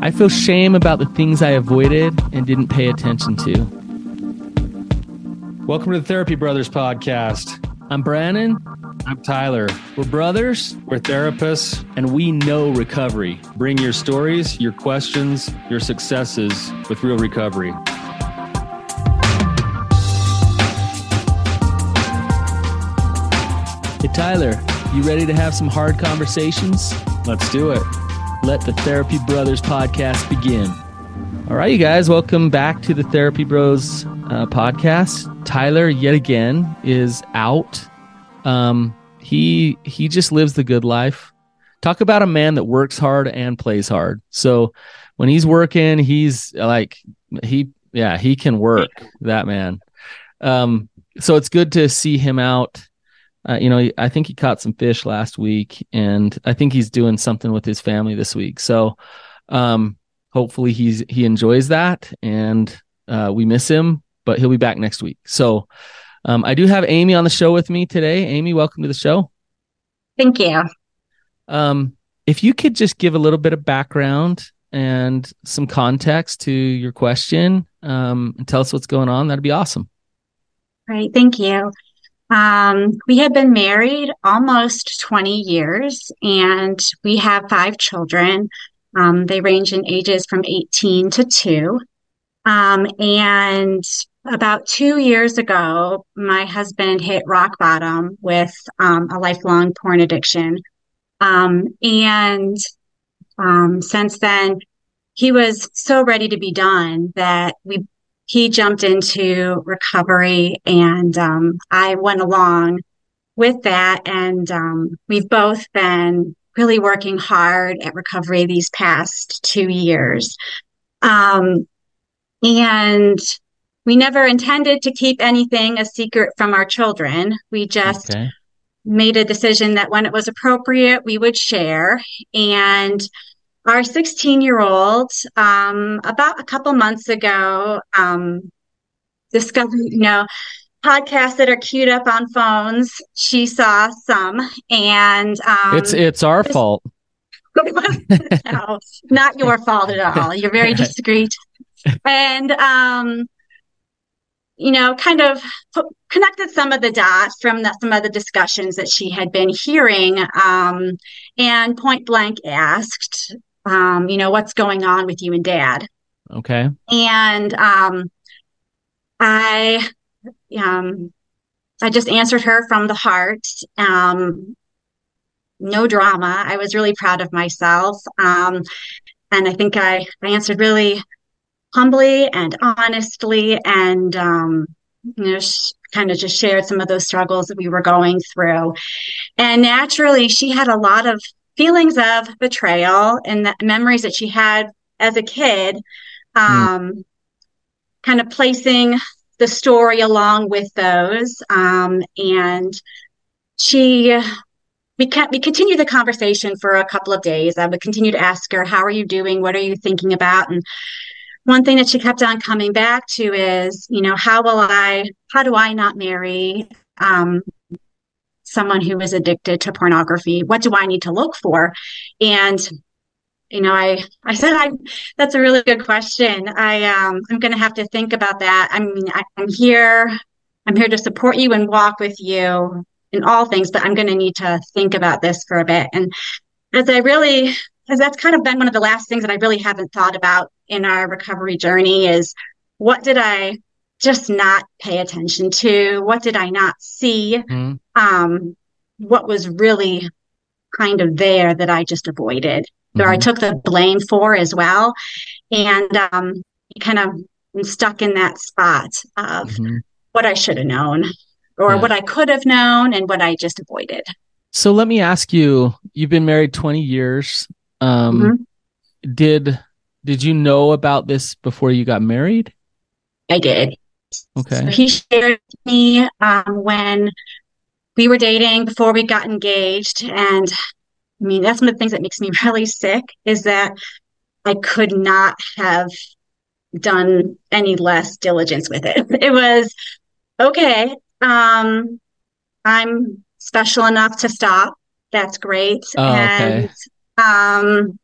I feel shame about the things I avoided and didn't pay attention to. Welcome to the Therapy Brothers podcast. I'm Brannon. I'm Tyler. We're brothers We're therapists. and we know recovery. Bring your stories, your questions, your successes with real recovery. Hey, Tyler, you ready to have some hard conversations? Let's do it. Let the Therapy Brothers podcast begin. All right, you guys, welcome back to the Therapy Bros uh, podcast. Tyler, yet again, is out. Um, he he just lives the good life. Talk about a man that works hard and plays hard. So when he's working, he's like he yeah he can work. That man. Um, so it's good to see him out. Uh, you know, I think he caught some fish last week, and I think he's doing something with his family this week. So, um, hopefully he's he enjoys that, and uh, we miss him, but he'll be back next week. So, um, I do have Amy on the show with me today. Amy, welcome to the show. Thank you. Um, if you could just give a little bit of background and some context to your question, um, and tell us what's going on, that'd be awesome. Great. Thank you. Um, we have been married almost 20 years and we have five children. Um, they range in ages from 18 to 2. Um, and about two years ago, my husband hit rock bottom with um, a lifelong porn addiction. Um, and um, since then, he was so ready to be done that we he jumped into recovery and um, I went along with that. And um, we've both been really working hard at recovery these past two years. Um, and we never intended to keep anything a secret from our children. We just Okay. made a decision that when it was appropriate, we would share. And our 16 year old, um, about a couple months ago, um, discovered, you know, podcasts that are queued up on phones. She saw some and, um, it's it's our fault. no, not your fault at all. You're very discreet. And, um, you know, kind of put, connected some of the dots from the, some of the discussions that she had been hearing, um, and point blank asked, um, you know, what's going on with you and dad? Okay. And um, I, um, I just answered her from the heart. Um, no drama. I was really proud of myself. Um, and I think I, I answered really humbly and honestly and, um, you know, sh- kind of just shared some of those struggles that we were going through. And naturally, she had a lot of feelings of betrayal and the memories that she had as a kid, um, kind of placing the story along with those. Um, and she, we can we continued the conversation for a couple of days. I would continue to ask her, "How are you doing? What are you thinking about?" And one thing that she kept on coming back to is, you know, how will I? How do I not marry um, someone who is addicted to pornography? What do I need to look for? And you know, I I said I that's a really good question. I um I'm going to have to think about that. I mean, I, I'm here. I'm here to support you and walk with you in all things, but I'm going to need to think about this for a bit. And as I really, as that's kind of been one of the last things that I really haven't thought about in our recovery journey is what did I just not pay attention to? What did I not see? Mhm. Um, what was really kind of there that I just avoided, or I took the blame for as well. And um, kind of stuck in that spot of Mhm. what I should have known or Yeah. what I could have known and what I just avoided. So let me ask you: You've been married twenty years. Um, Mhm. Did did you know about this before you got married? I did. Okay. So he shared with me um, when we were dating before we got engaged. And I mean, that's one of the things that makes me really sick is that I could not have done any less diligence with it. It was okay. Um, I'm special enough to stop. That's great. Oh, okay. And um,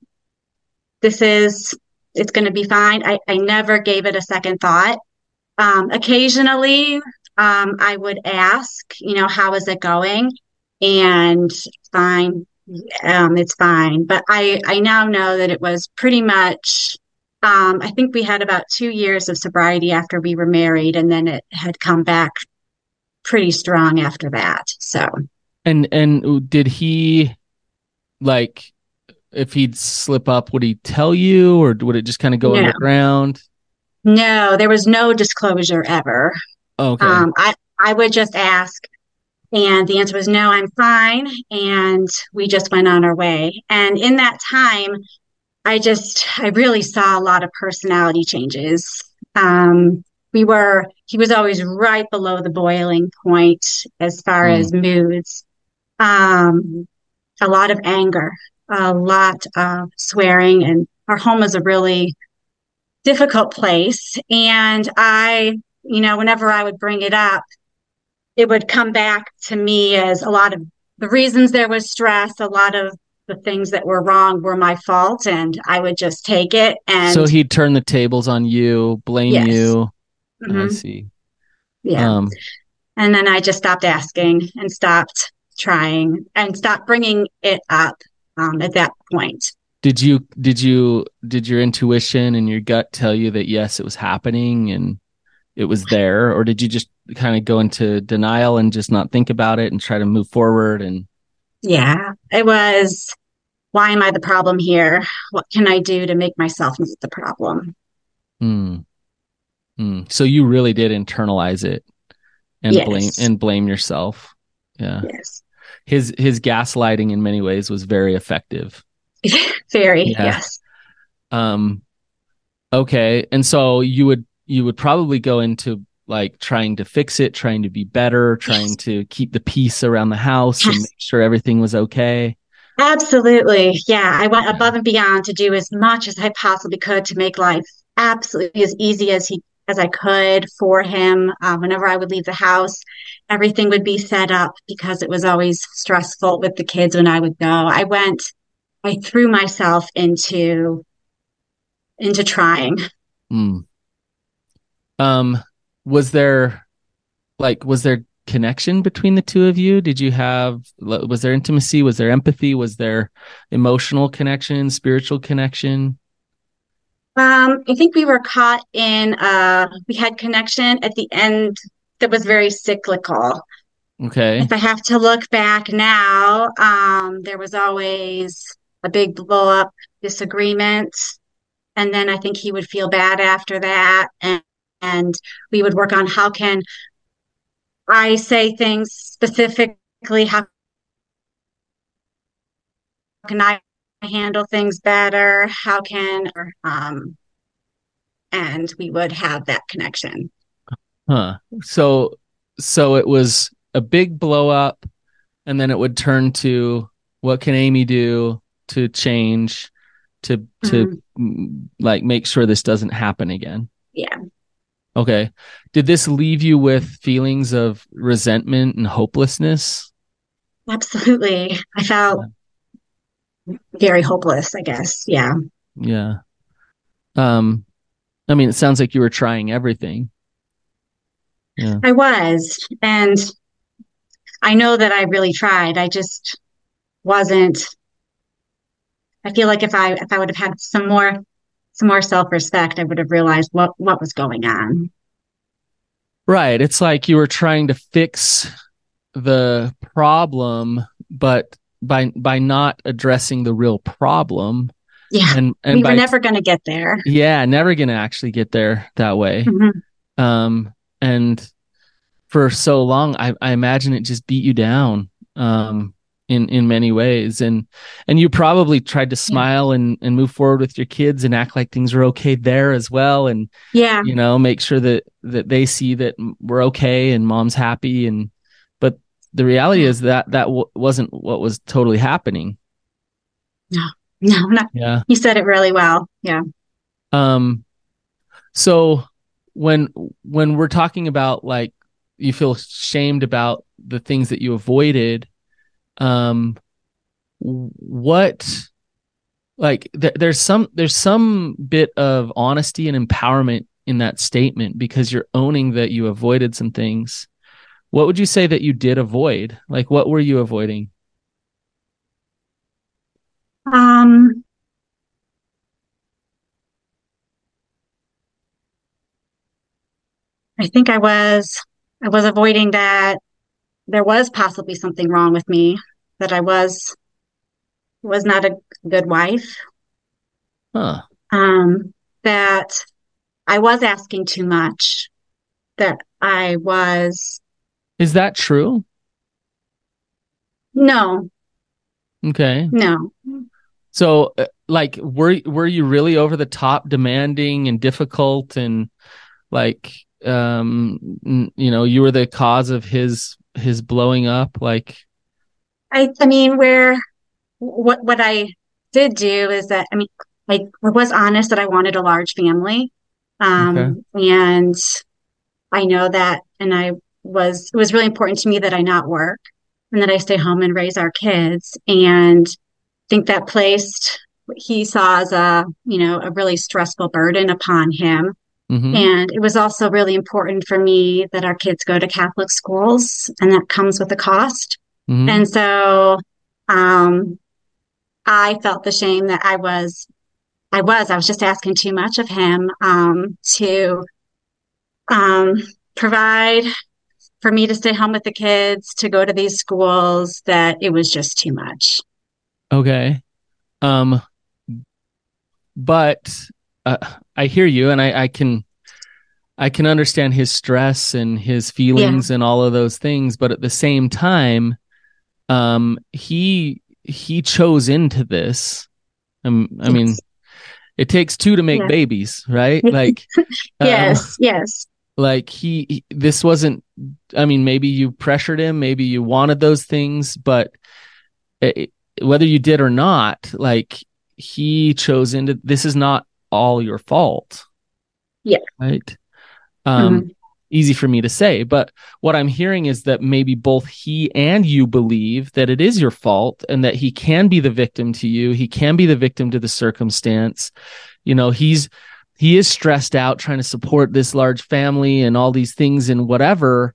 this is it's going to be fine. I, I never gave it a second thought. Um, occasionally, um, I would ask, you know, how is it going? And fine, um, it's fine. But I, I now know that it was pretty much, um, I think we had about two years of sobriety after we were married, and then it had come back pretty strong after that. So, and and did he like if he'd slip up, would he tell you, or would it just kind of go No. underground? No, there was no disclosure ever. Okay. Um, I, I would just ask, and the answer was no, I'm fine. And we just went on our way. And in that time, I just, I really saw a lot of personality changes. Um, we were, he was always right below the boiling point as far Hmm. as moods. Um, a lot of anger, a lot of swearing, and our home was a really difficult place. And I, you know, whenever I would bring it up, it would come back to me as a lot of the reasons there was stress, a lot of the things that were wrong were my fault, and I would just take it. And so he'd turn the tables on you, blame Yes. you. I Mhm, see. yeah. Um, and then I just stopped asking and stopped trying and stopped bringing it up um, at that point. Did you did you did your intuition and your gut tell you that yes, it was happening and it was there, or did you just kind of go into denial and just not think about it and try to move forward? And Yeah, it was. Why am I the problem here? What can I do to make myself not the problem? hmm. Hmm. so you really did internalize it and Yes. blame and blame yourself. Yeah. Yes, His his gaslighting in many ways was very effective. very. Yeah. Yes. Um okay, and so you would you would probably go into like trying to fix it, trying to be better, trying Yes. to keep the peace around the house and make sure everything was okay. Absolutely. Yeah. I went above and beyond to do as much as I possibly could to make life absolutely as easy as he as I could for him. Um, whenever I would leave the house, everything would be set up because it was always stressful with the kids when I would go. I went, I threw myself into into trying. Hmm. Um was there like was there connection between the two of you? Did you have was there intimacy? Was there empathy? Was there emotional connection, spiritual connection? Um, I think we were caught in uh we had connection at the end that was very cyclical. Okay. If I have to look back now, um, there was always a big blow up disagreement. And then I think he would feel bad after that. And, and we would work on how can I say things specifically, how can I handle things better? How can, um, and we would have that connection. Huh. So so it was a big blow up and then it would turn to what can Amy do to change to to mm, like make sure this doesn't happen again. Yeah. Okay. Did this leave you with feelings of resentment and hopelessness? Absolutely. I felt very hopeless, I guess. Yeah. Yeah. Um I mean it sounds like you were trying everything. Yeah. I was. And I know that I really tried. I just wasn't. I feel like if I if I would have had some more some more self-respect, I would have realized what what was going on. Right. It's like you were trying to fix the problem, but by by not addressing the real problem Yeah. and and we by were never going to get there. yeah, never gonna actually get there that way. Mhm. Um and for so long I, I imagine it just beat you down um in in many ways. And and you probably tried to smile and and move forward with your kids and act like things were okay there as well. And Yeah. you know make sure that that they see that we're okay and mom's happy. And but the reality is that that w- wasn't what was totally happening. No, No, not, yeah. You said it really well. Yeah. um so when when we're talking about like you feel shamed about the things that you avoided um what like th- there's some there's some bit of honesty and empowerment in that statement because you're owning that you avoided some things. What would you say that you did avoid? Like what were you avoiding? Um, I think I was I was avoiding that there was possibly something wrong with me, that I was was not a good wife. Huh. Um, that I was asking too much, that I was Is that true? no, Okay. no. So uh, like were were you really over the top demanding and difficult and like um you know you were the cause of his his blowing up like I I mean where what what I did do is that I mean I, I was honest that I wanted a large family. Um and I know that and I was it was really important to me that I not work and that I stay home and raise our kids and I think that placed what he saw as a you know a really stressful burden upon him mhm. and it was also really important for me that our kids go to Catholic schools and that comes with a cost Mhm. and so um, I felt the shame that I was, I was, I was just asking too much of him um, to um, provide for me to stay home with the kids, to go to these schools, that it was just too much. Okay. Um but uh, I hear you and I I can I can understand his stress and his feelings and all of those things but at the same time um he he chose into this. Um I mean Yes. it takes two to make Yeah. babies, right? Like um, Yes, yes, like he, he this wasn't i mean maybe you pressured him maybe you wanted those things but it, whether you did or not like he chose into this is not all your fault. Yeah. right? Um Mhm. easy for me to say but what i'm hearing is that maybe both he and you believe that it is your fault and that he can be the victim to you. He can be the victim to the circumstance. You know he's he is stressed out trying to support this large family and all these things and whatever.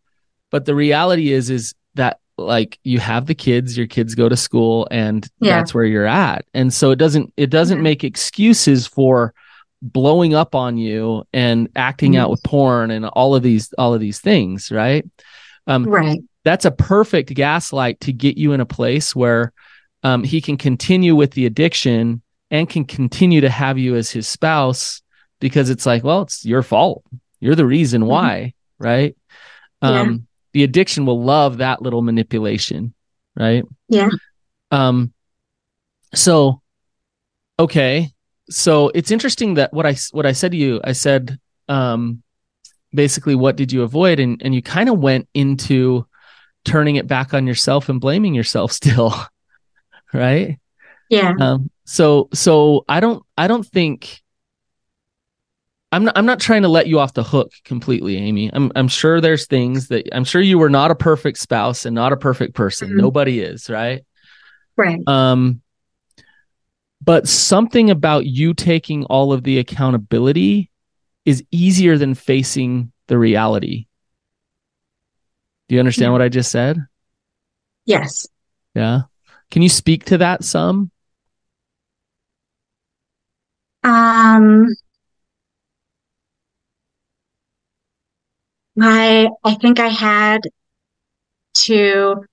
But the reality is is that like you have the kids your kids go to school and Yeah. that's where you're at. And so it doesn't it doesn't make excuses for blowing up on you and acting Mhm. out with porn and all of these all of these things right um right, that's a perfect gaslight to get you in a place where um, he can continue with the addiction and can continue to have you as his spouse because it's like, well, it's your fault. You're the reason why, right? Mm-hmm. Yeah. Um, the addiction will love that little manipulation, right? yeah, Um, so, okay, so it's interesting that what I what I said to you, I said, um, basically, what did you avoid, and and you kind of went into turning it back on yourself and blaming yourself still, right? yeah, Um, so so I don't I don't think I'm not I'm not trying to let you off the hook completely, Amy. I'm I'm sure there's things that I'm sure you were not a perfect spouse and not a perfect person. Mhm. Nobody is, right? right, Um but something about you taking all of the accountability is easier than facing the reality. Do you understand what I just said? yes. Yeah. Can you speak to that some? Um, I I think I had to,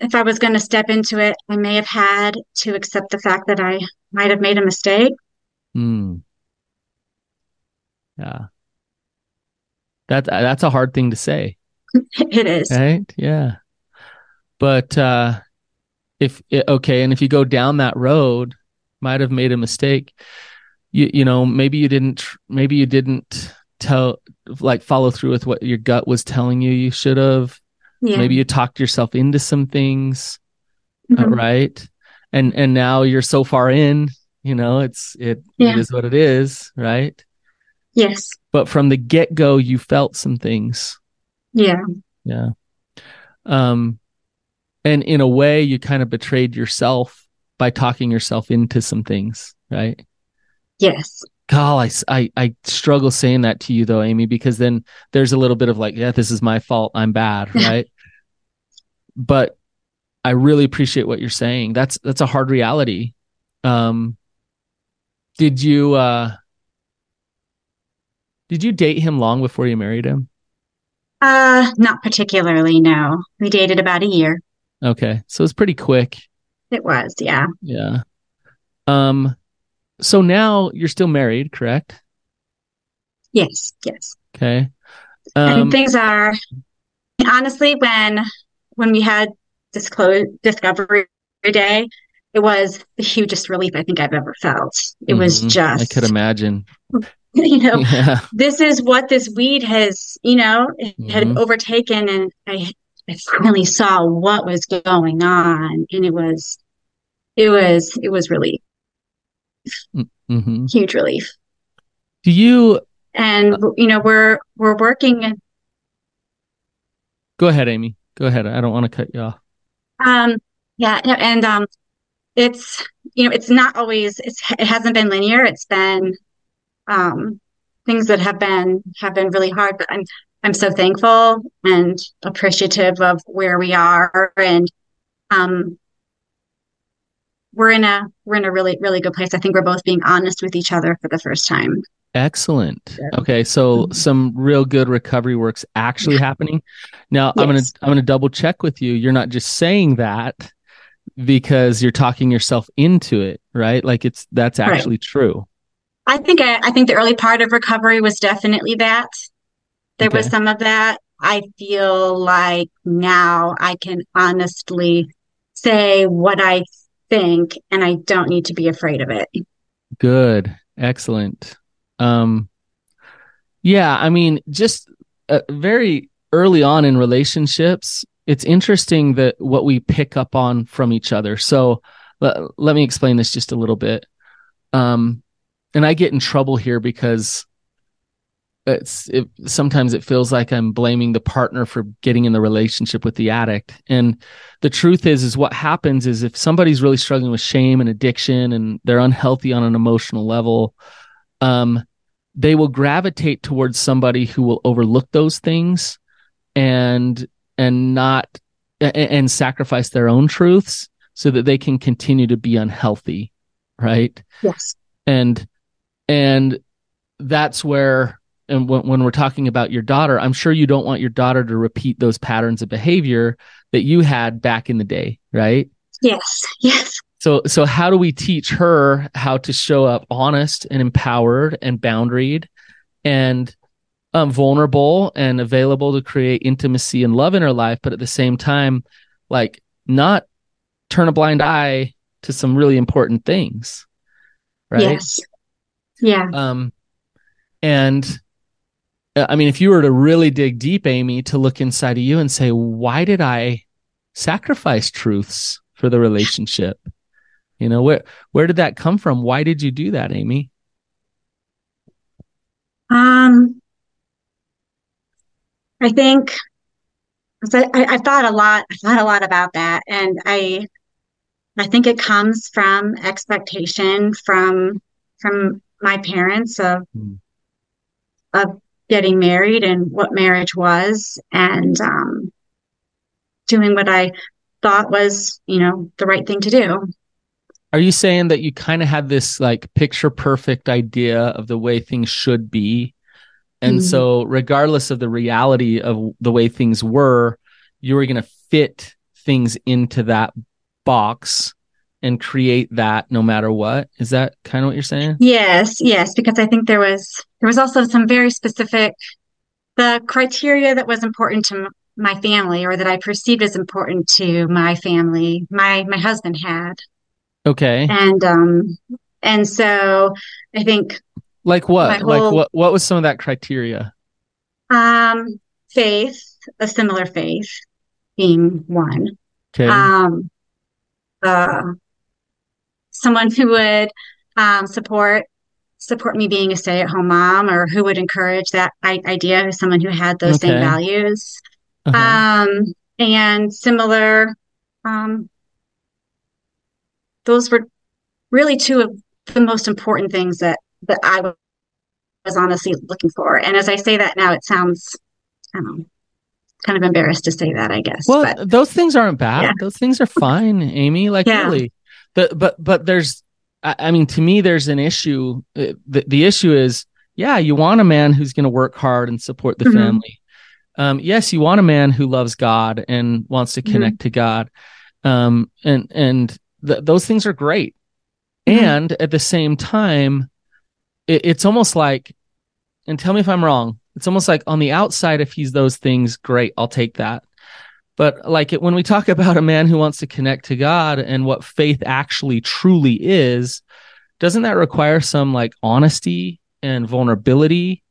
if I was going to step into it, I may have had to accept the fact that I might have made a mistake. Hmm. Yeah. That that's a hard thing to say, It is. right? Yeah. But uh if i- okay, and if you go down that road, might have made a mistake. You you know, maybe you didn't maybe you didn't tell like follow through with what your gut was telling you you should have. Yeah. Maybe you talked yourself into some things. Mhm. right and and now you're so far in you know it's it Yeah. it is what it is right Yes. but from the get-go you felt some things Yeah. yeah um and in a way you kind of betrayed yourself by talking yourself into some things, right? Yes. God, I, I, I struggle saying that to you though, Amy, because then there's a little bit of like, yeah, this is my fault. I'm bad, right? but I really appreciate what you're saying. That's that's a hard reality. Um, did you uh, did you date him long before you married him? Uh, not particularly. No, we dated about a year. Okay, so it's pretty quick. It was, yeah. Yeah. Um, so now you're still married, correct? Yes, yes. Okay. and Um, things are honestly when when we had disclose discovery day, it was the hugest relief I think I've ever felt. It was mhm, just I could imagine. you know, Yeah. this is what this weed has, you know, it had overtaken and I I finally saw what was going on and it was it was it was relief, hmm huge relief. Do you And you know, we're we're working go ahead, Amy? Go ahead. I don't want to cut you off. Um, yeah, and um, it's you know, it's not always it's it hasn't been linear. It's been um things that have been have been really hard, but I'm I'm so thankful and appreciative of where we are and um we're in a we're in a really really good place. I think we're both being honest with each other for the first time. Excellent. Okay, so Mhm. some real good recovery work's actually happening. Now, I'm gonna I'm gonna double check with you. You're not just saying that because you're talking yourself into it, right? Like it's that's Right. actually true. I think I, I think the early part of recovery was definitely that. There was some of that. I feel like now I can honestly say what I think and I don't need to be afraid of it. Good. Excellent. Um yeah, I mean just uh, very early on in relationships, it's interesting that what we pick up on from each other. So let, let me explain this just a little bit. Um and I get in trouble here because it's it, sometimes it feels like I'm blaming the partner for getting in the relationship with the addict. And the truth is, is what happens is if somebody's really struggling with shame and addiction and they're unhealthy on an emotional level, um, they will gravitate towards somebody who will overlook those things and and not and, and sacrifice their own truths so that they can continue to be unhealthy, right? Yes. and and that's where and when, when we're talking about your daughter i'm sure you don't want your daughter to repeat those patterns of behavior that you had back in the day right Yes. Yes. so so how do we teach her how to show up honest and empowered and boundaried and um, vulnerable and available to create intimacy and love in her life but at the same time like not turn a blind eye to some really important things right Yes. Yeah. um, and I mean, if you were to really dig deep, Amy, to look inside of you and say, why did I sacrifice truths for the relationship? You know, where where did that come from? Why did you do that, Amy? Um, I think I, I thought a lot, I thought a lot about that, and I, I think it comes from expectation from from my parents of Hmm. of getting married and what marriage was, and um, doing what I thought was, you know, the right thing to do. Are you saying that you kind of had this like picture perfect idea of the way things should be? And Mhm. so, regardless of the reality of the way things were, you were going to fit things into that box and create that no matter what. Is that kind of what you're saying? Yes, yes, because I think there was there was also some very specific the criteria that was important to m- my family or that I perceived as important to my family. My my husband had, Okay. and um, and so I think Like what? my Like what? What was some of that criteria? um, faith, a similar faith, being one. Okay. um, uh, someone who would um, support support me being a stay-at-home mom, or who would encourage that I- idea, someone who had those same values, Uh-huh. um, and similar, um, those were really two of the most important things that that I was honestly looking for. And as I say that now, it sounds, I don't know, kind of embarrassed to say that, I guess. Well, but, those things aren't bad. Yeah. Those things are fine, Amy. Like Yeah. really, but but but there's, I, I mean, to me, there's an issue. Uh, The the issue is, yeah, you want a man who's going to work hard and support the Mhm. family. Um, yes, you want a man who loves God and wants to Mhm. connect to God. Um, and and th- those things are great. Mhm. And at the same time, it, it's almost like, and tell me if I'm wrong. It's almost like on the outside, if he's those things, great, I'll take that. But like when we talk about a man who wants to connect to God and what faith actually truly is, doesn't that require some like honesty and vulnerability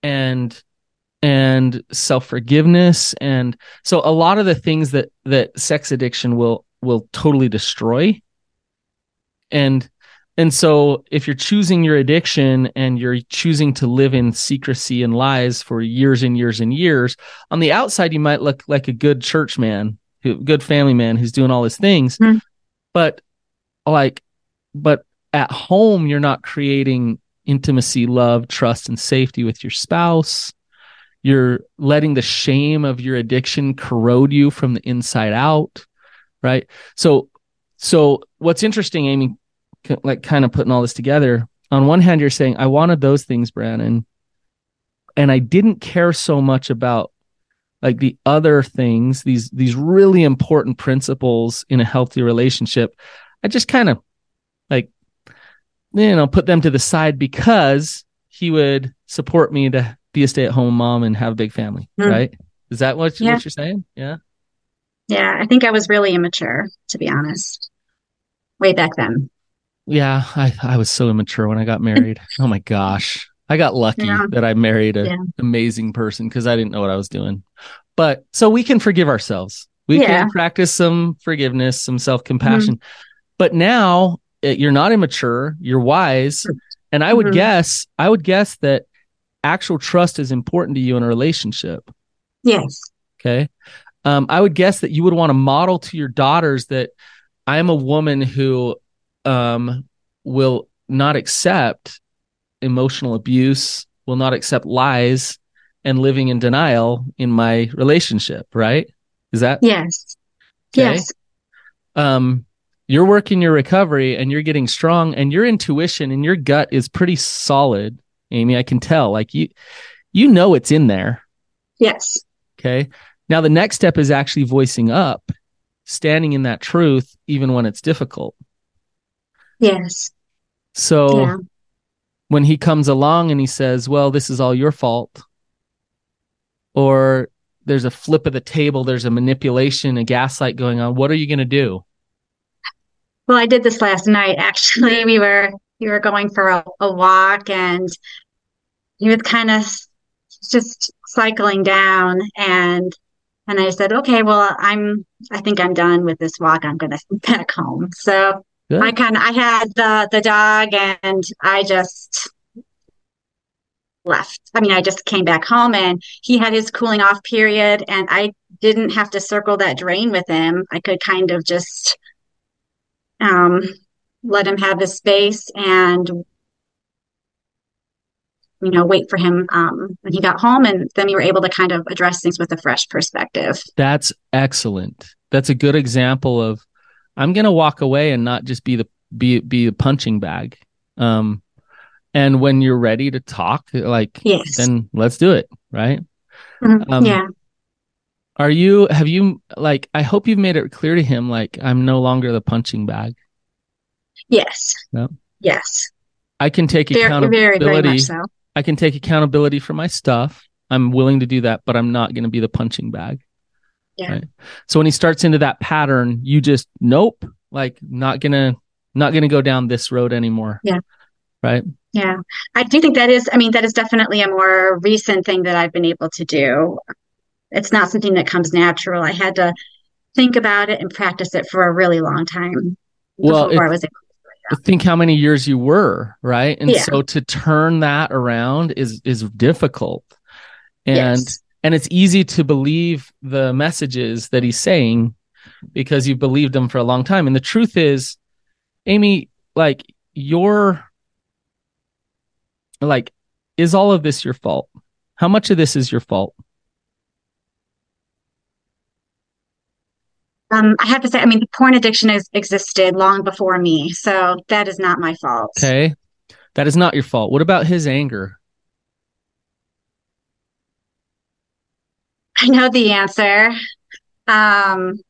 and and self-forgiveness? And so a lot of the things that that sex addiction will will totally destroy. And and so if you're choosing your addiction and you're choosing to live in secrecy and lies for years and years and years on the outside you might look like a good church man good family man who's doing all his things. Mhm. but like but at home you're not creating intimacy love trust and safety with your spouse. You're letting the shame of your addiction corrode you from the inside out right? So so what's interesting amy like kind of putting all this together on one hand you're saying i wanted those things Brannon and i didn't care so much about like the other things these these really important principles in a healthy relationship i just kind of like you know put them to the side because he would support me to be a stay-at-home mom and have a big family Hmm. right is that what, Yeah. what you're saying yeah yeah, I think I was really immature, to be honest, way back then. Yeah, I, I was so immature when I got married. oh my gosh. I got lucky Yeah. that I married an Yeah. amazing person because I didn't know what I was doing. But so we can forgive ourselves. We Yeah. can practice some forgiveness, some self compassion. Mm-hmm. But now eh, you're not immature, you're wise. And I would Mhm. guess, I would guess that actual trust is important to you in a relationship. Yes. Okay. Um, I would guess that you would want to model to your daughters that I am a woman who um, will not accept emotional abuse, will not accept lies, and living in denial in my relationship. Right? Is that Yes. Okay. Yes. um, you're working your recovery and you're getting strong, and your intuition and your gut is pretty solid, Amy. I can tell. Like you, you know it's in there. Yes. Okay. Now the next step is actually voicing up, standing in that truth, even when it's difficult. Yes. So Yeah. when he comes along and he says, Well, this is all your fault, or there's a flip of the table, there's a manipulation, a gaslight going on, what are you going to do? Well, I did this last night. Actually, we were we were going for a, a walk, and he was kind of just cycling down, and and I said, okay, well, I'm I think I'm done with this walk. I'm going to back home. So Good. I kind of I had the the dog, and I just left. I mean, I just came back home, and he had his cooling off period, and I didn't have to circle that drain with him. I could kind of just um, let him have his space and you know wait for him um, when he got home and then we were able to kind of address things with a fresh perspective That's excellent. That's a good example of I'm going to walk away and not just be the be be a punching bag. Um, and when you're ready to talk, like yes then let's do it, right? Mhm. um, yeah Are you have you like I hope you've made it clear to him like I'm no longer the punching bag. yes Yep. yes I can take very very accountability. very much so I can take accountability for my stuff. I'm willing to do that, but I'm not going to be the punching bag. Yeah Right. So when he starts into that pattern, you just nope, like not to not to go down this road anymore. Yeah. Right? yeah i do think that is i mean that is definitely a more recent thing that i've been able to do it's not something that comes natural i had to think about it and practice it for a really long time Well, before it- i was Think how many years you were, right? And Yeah. so to turn that around is is difficult. And yes and it's easy to believe the messages that he's saying because you've believed them for a long time and the truth is Amy, like your like is all of this your fault? How much of this is your fault? Um, I have to say, I mean, porn addiction has existed long before me, so that is not my fault. Okay. That is not your fault. What about his anger? I know the answer. Um,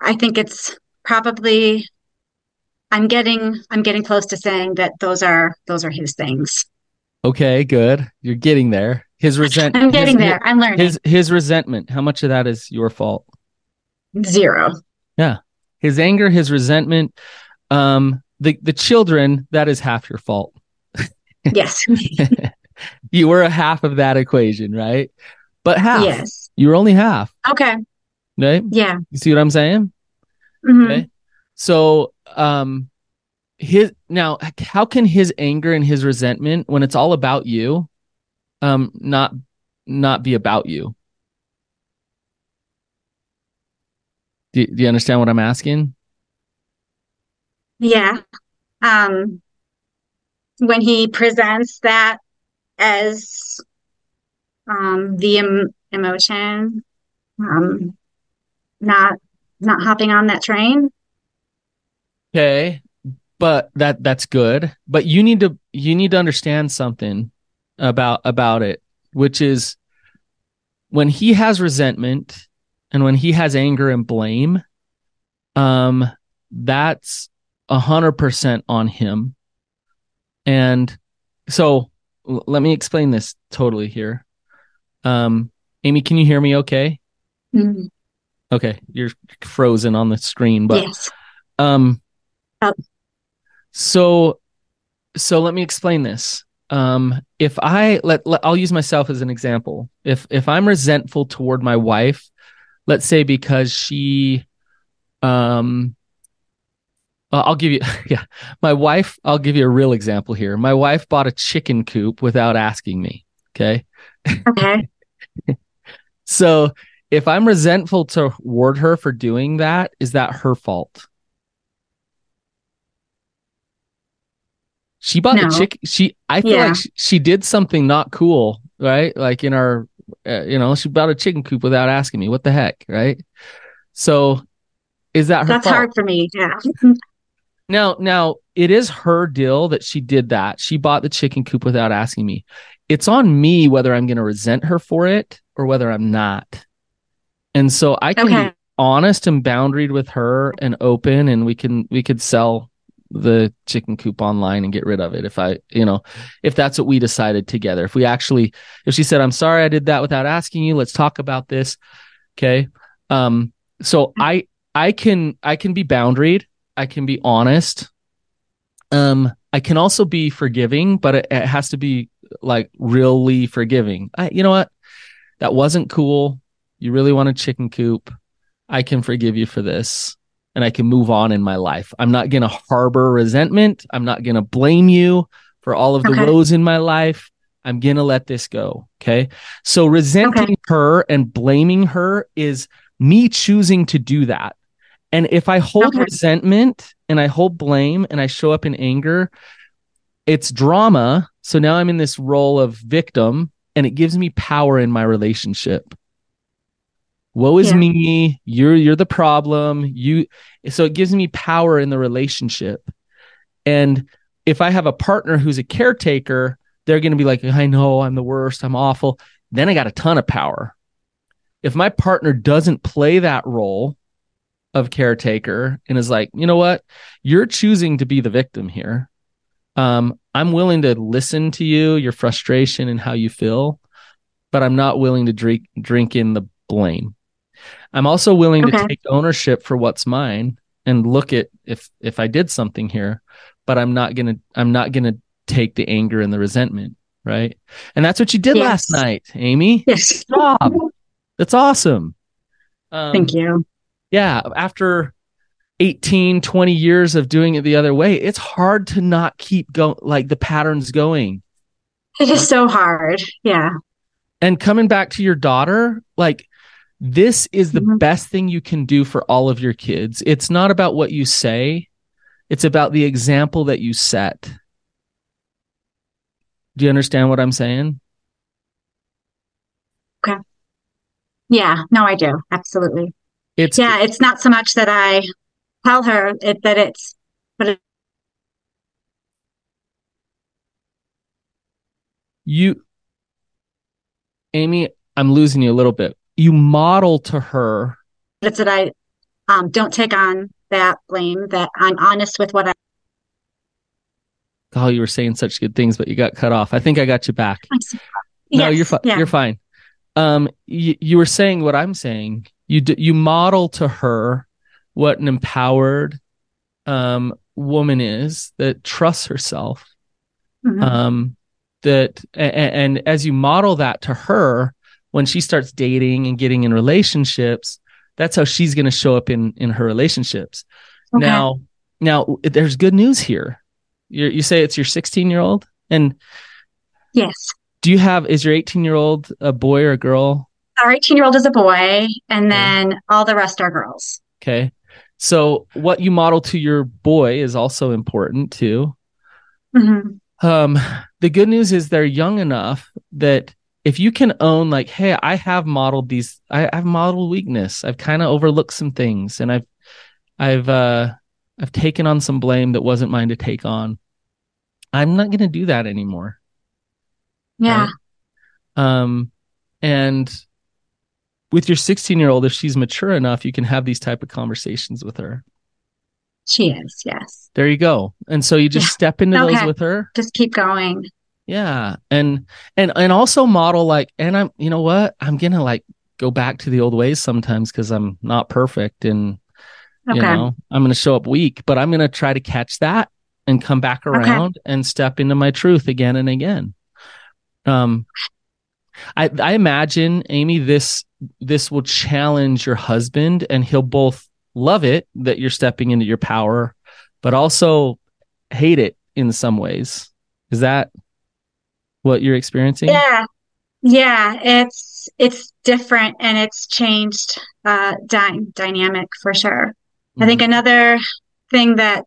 I think it's probably I'm getting I'm getting close to saying that those are those are his things. Okay, good. You're getting there. His resentment. I'm getting his, there. I'm learning. His his resentment. How much of that is your fault? Zero. Yeah. His anger, his resentment, um, the the children. That is half your fault. Yes. you were a half of that equation, right? But half. yes. You were only half, Okay. right? Yeah. You see what I'm saying? Mhm. Okay. So, um, his now, how can his anger and his resentment, when it's all about you, um, not not be about you? Do, do you understand what I'm asking? Yeah. Um, when he presents that as um, the em emotion, um, not not hopping on that train. Okay, but that that's good. But you need to you need to understand something about about it, which is when he has resentment and when he has anger and blame, um, that's a hundred percent on him. And so l- let me explain this totally here. Um, Amy, can you hear me okay? Mhm. Okay, you're frozen on the screen, but Yes. um Oh. so so let me explain this. Um if I let, let I'll use myself as an example. If if I'm resentful toward my wife, let's say because she um uh, I'll give you yeah, my wife, I'll give you a real example here. My wife bought a chicken coop without asking me, okay? Okay. So if I'm resentful toward her for doing that, is that her fault? She bought No. the chicken. She, I feel Yeah. like she, she did something not cool, right? Like in our, uh, you know, she bought a chicken coop without asking me. What the heck, right? So, is that her That's fault? hard for me. Yeah. Now, now it is her deal that she did that. She bought the chicken coop without asking me. It's on me whether I'm going to resent her for it or whether I'm not. And so I can Okay. be honest and boundaried with her and open, and we can we could sell the chicken coop online and get rid of it if I, you know, if that's what we decided together. If we actually, if she said, "I'm sorry, I did that without asking you. Let's talk about this." Okay. Um. So I I can I can be boundaried. I can be honest. Um, I can also be forgiving, but it, it has to be like really forgiving. I, you know what? That wasn't cool. You really want a chicken coop. I can forgive you for this and I can move on in my life. I'm not going to harbor resentment. I'm not going to blame you for all of the Okay. woes in my life. I'm going to let this go. Okay. So resenting Okay. her and blaming her is me choosing to do that. And if I hold Okay. resentment and I hold blame and I show up in anger, it's drama. So now I'm in this role of victim and it gives me power in my relationship. Woe is Yeah. me. You're you're the problem. You so it gives me power in the relationship. And if I have a partner who's a caretaker, they're going to be like, I know I'm the worst. I'm awful. Then I got a ton of power. If my partner doesn't play that role of caretaker and is like, you know what? You're choosing to be the victim here. Um, I'm willing to listen to you, your frustration and how you feel, but I'm not willing to drink drink in the blame. I'm also willing to take ownership for what's mine and look at if if I did something here, but I'm not gonna I'm not gonna take the anger and the resentment, right? And that's what you did last night, Amy. Yes. Job. That's awesome. Um, Thank you. Yeah after 18 20 years of doing it the other way it's hard to not keep going like the patterns going It is so hard. Yeah. and coming back to your daughter like this is the Mhm. best thing you can do for all of your kids. It's not about what you say, it's about the example that you set. Do you understand what I'm saying? Okay. Yeah, no, I do. Absolutely. It's Yeah, it's not so much that I tell her it, that it's, but it, you Amy, I'm losing you a little bit. You model to her it's that I um, don't take on that blame, that I'm honest with what I, oh, you were saying such good things, but you got cut off. I think I got you back. No, Yes, you're fine. Yeah. You're fine. Um, you, you were saying what I'm saying. You d- you model to her what an empowered um woman is that trusts herself. Mhm. Um, that a- a- and as you model that to her when she starts dating and getting in relationships, that's how she's going to show up in in her relationships. Okay. Now, now there's good news here. You you say it's your 16 year old, and Yes. do you have is your 18 year old a boy or a girl? Our 18 year old is a boy, and Okay. then all the rest are girls. Okay, so what you model to your boy is also important too. Mhm. Um, the good news is they're young enough that if you can own like, hey, I have modeled these, I, I've modeled weakness. I've kind of overlooked some things, and I've, I've, uh, I've taken on some blame that wasn't mine to take on. I'm not going to do that anymore. Yeah. right? Um, and with your 16 year old, if she's mature enough, you can have these type of conversations with her. She is. Yes. There you go. And so you just Yeah. step into those with her. Just keep going. Yeah. And and and also model like and I'm you know what? I'm going to like go back to the old ways sometimes cuz I'm not perfect and you know, I'm going to show up weak, but I'm going to try to catch that and come back Okay. around and step into my truth again and again. Um I I imagine Amy this this will challenge your husband and he'll both love it that you're stepping into your power but also hate it in some ways. Is that what you're experiencing? Yeah. Yeah. It's it's different and it's changed uh dy dynamic for sure. I think Mm-hmm. another thing that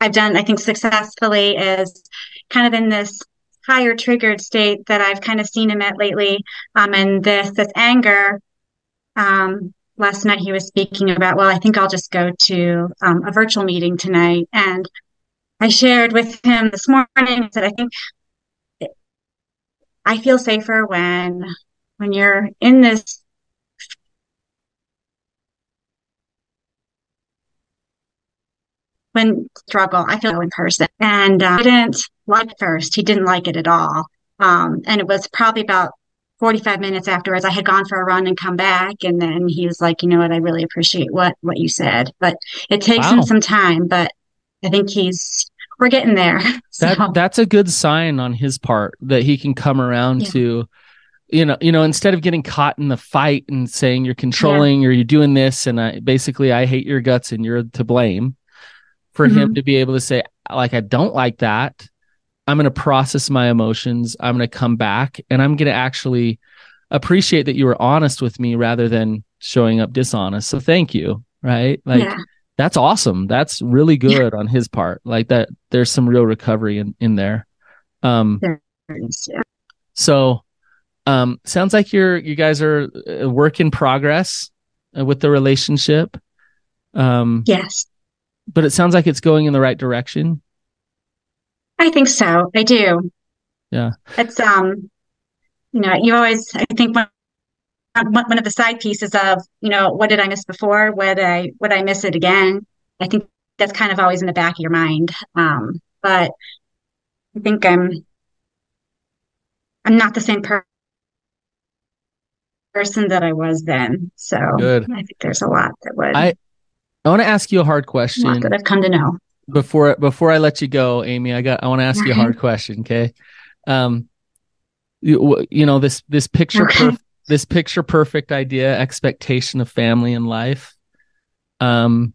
I've done, I think successfully is kind of in this higher triggered state that I've kind of seen him at lately. Um, and this, this anger, um, last night he was speaking about, well, I think I'll just go to, um, a virtual meeting tonight. And I shared with him this morning that I think I feel safer when, when you're in this when struggle, I feel in person. And uh, I didn't like first. He didn't like it at all. Um, and it was probably about 45 minutes afterwards. I had gone for a run and come back. And then he was like, you know what? I really appreciate what, what you said, but it takes him some time, but I think he's, we're getting there. So, That that's a good sign on his part that he can come around Yeah. to you know, you know, instead of getting caught in the fight and saying you're controlling or you're doing this and I basically I hate your guts and you're to blame, for him Mhm. to be able to say like I don't like that. I'm going to process my emotions. I'm going to come back and I'm going to actually appreciate that you were honest with me rather than showing up dishonest. So thank you, right? Like yeah. that's awesome. That's really good on his part. Like that there's some real recovery in in there. Um yeah. so um sounds like you're you guys are a work in progress uh, with the relationship. Um Yes. but it sounds like it's going in the right direction. I think so. I do. Yeah. It's, um, you know, you always, I think one, one of the side pieces of, you know, what did I miss before? Would I, would I miss it again? I think that's kind of always in the back of your mind. Um, but I think I'm, I'm not the same per- person that I was then. So Good. I think there's a lot that would, I I want to ask you a hard question that I've come to know. Before before I let you go, Amy. I got I want to ask you a hard question, okay? Um you, you know this this picture Okay. perf- this picture perfect idea expectation of family and life. Um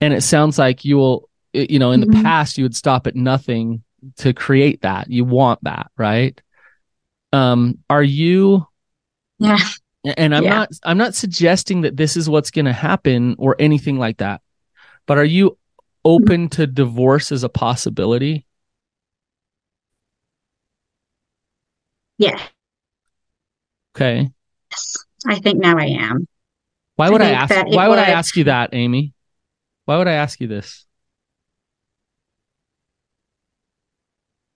and it sounds like you will you know in the Mhm. past you would stop at nothing to create that. You want that, right? Um are you Yeah. And I'm Yeah. not I'm not suggesting that this is what's going to happen or anything like that. But are you open to divorce as a possibility? Yes, Okay. Yes, I think now I am. Why would I, think ask why would I ask you that, Amy? Why would I ask you this?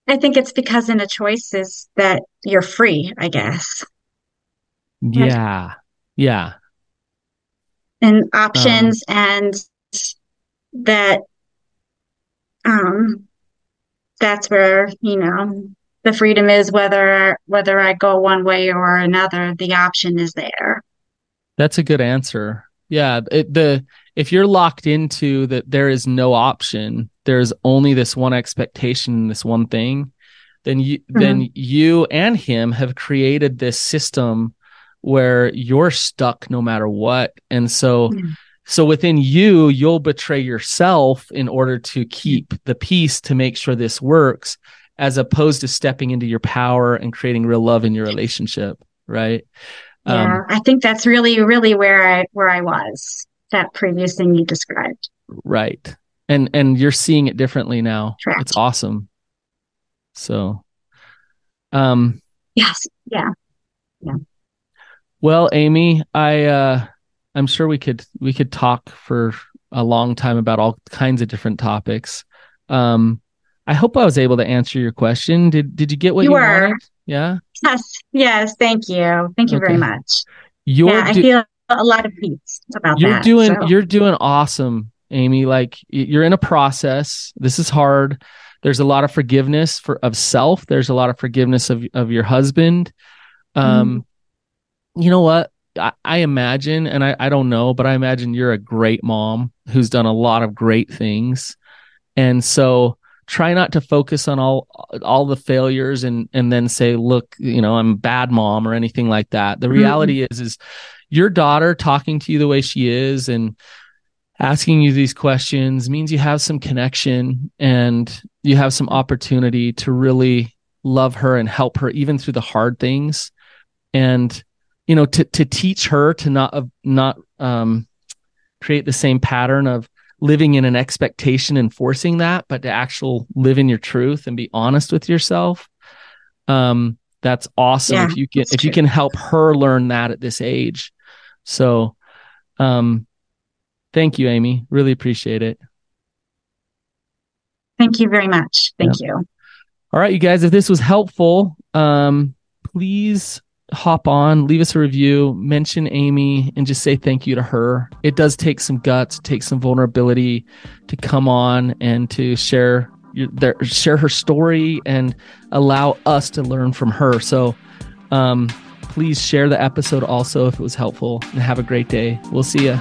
I think it's because in a choice is that you're free, I guess. Yeah. Yeah. and options um, and that um that's where you know the freedom is whether whether I go one way or another the option is there That's a good answer. Yeah, it, the if you're locked into that there is no option, there's only this one expectation, this one thing, then you then you and him have created this system where you're stuck no matter what. And so Yeah. So within you, you'll betray yourself in order to keep the peace to make sure this works as opposed to stepping into your power and creating real love in your relationship, right? Um, yeah I think that's really really where I where I was that previous thing you described Right. And and you're seeing it differently now. Correct. It's awesome. So um yes yeah, yeah well Amy, I uh I'm sure we could we could talk for a long time about all kinds of different topics. Um I hope I was able to answer your question. Did did you get what You you, were. wanted? Yeah. yes yes thank you thank you very much You're yeah I do- feel a lot of peace about you're that doing so. you're doing awesome amy like you're in a process this is hard there's a lot of forgiveness for of self there's a lot of forgiveness of of your husband um you know what I, I imagine and I, I don't know but i imagine you're a great mom who's done a lot of great things. And so try not to focus on all all the failures and and then say look you know i'm a bad mom or anything like that. The Mhm. reality is is your daughter talking to you the way she is and asking you these questions means you have some connection and you have some opportunity to really love her and help her even through the hard things. And you know to to teach her to not uh, not um create the same pattern of living in an expectation and forcing that but to actual live in your truth and be honest with yourself. Um that's awesome Yeah, if you can if you can help her learn that at this age. So um thank you amy. Really appreciate it. Thank you very much. Thank you. All right, you guys, if this was helpful, um, please hop on, leave us a review, mention Amy, and just say thank you to her. It does take some guts, take some vulnerability to come on and to share your, their, share her story and allow us to learn from her. So, um, please share the episode also if it was helpful, and have a great day. We'll see you.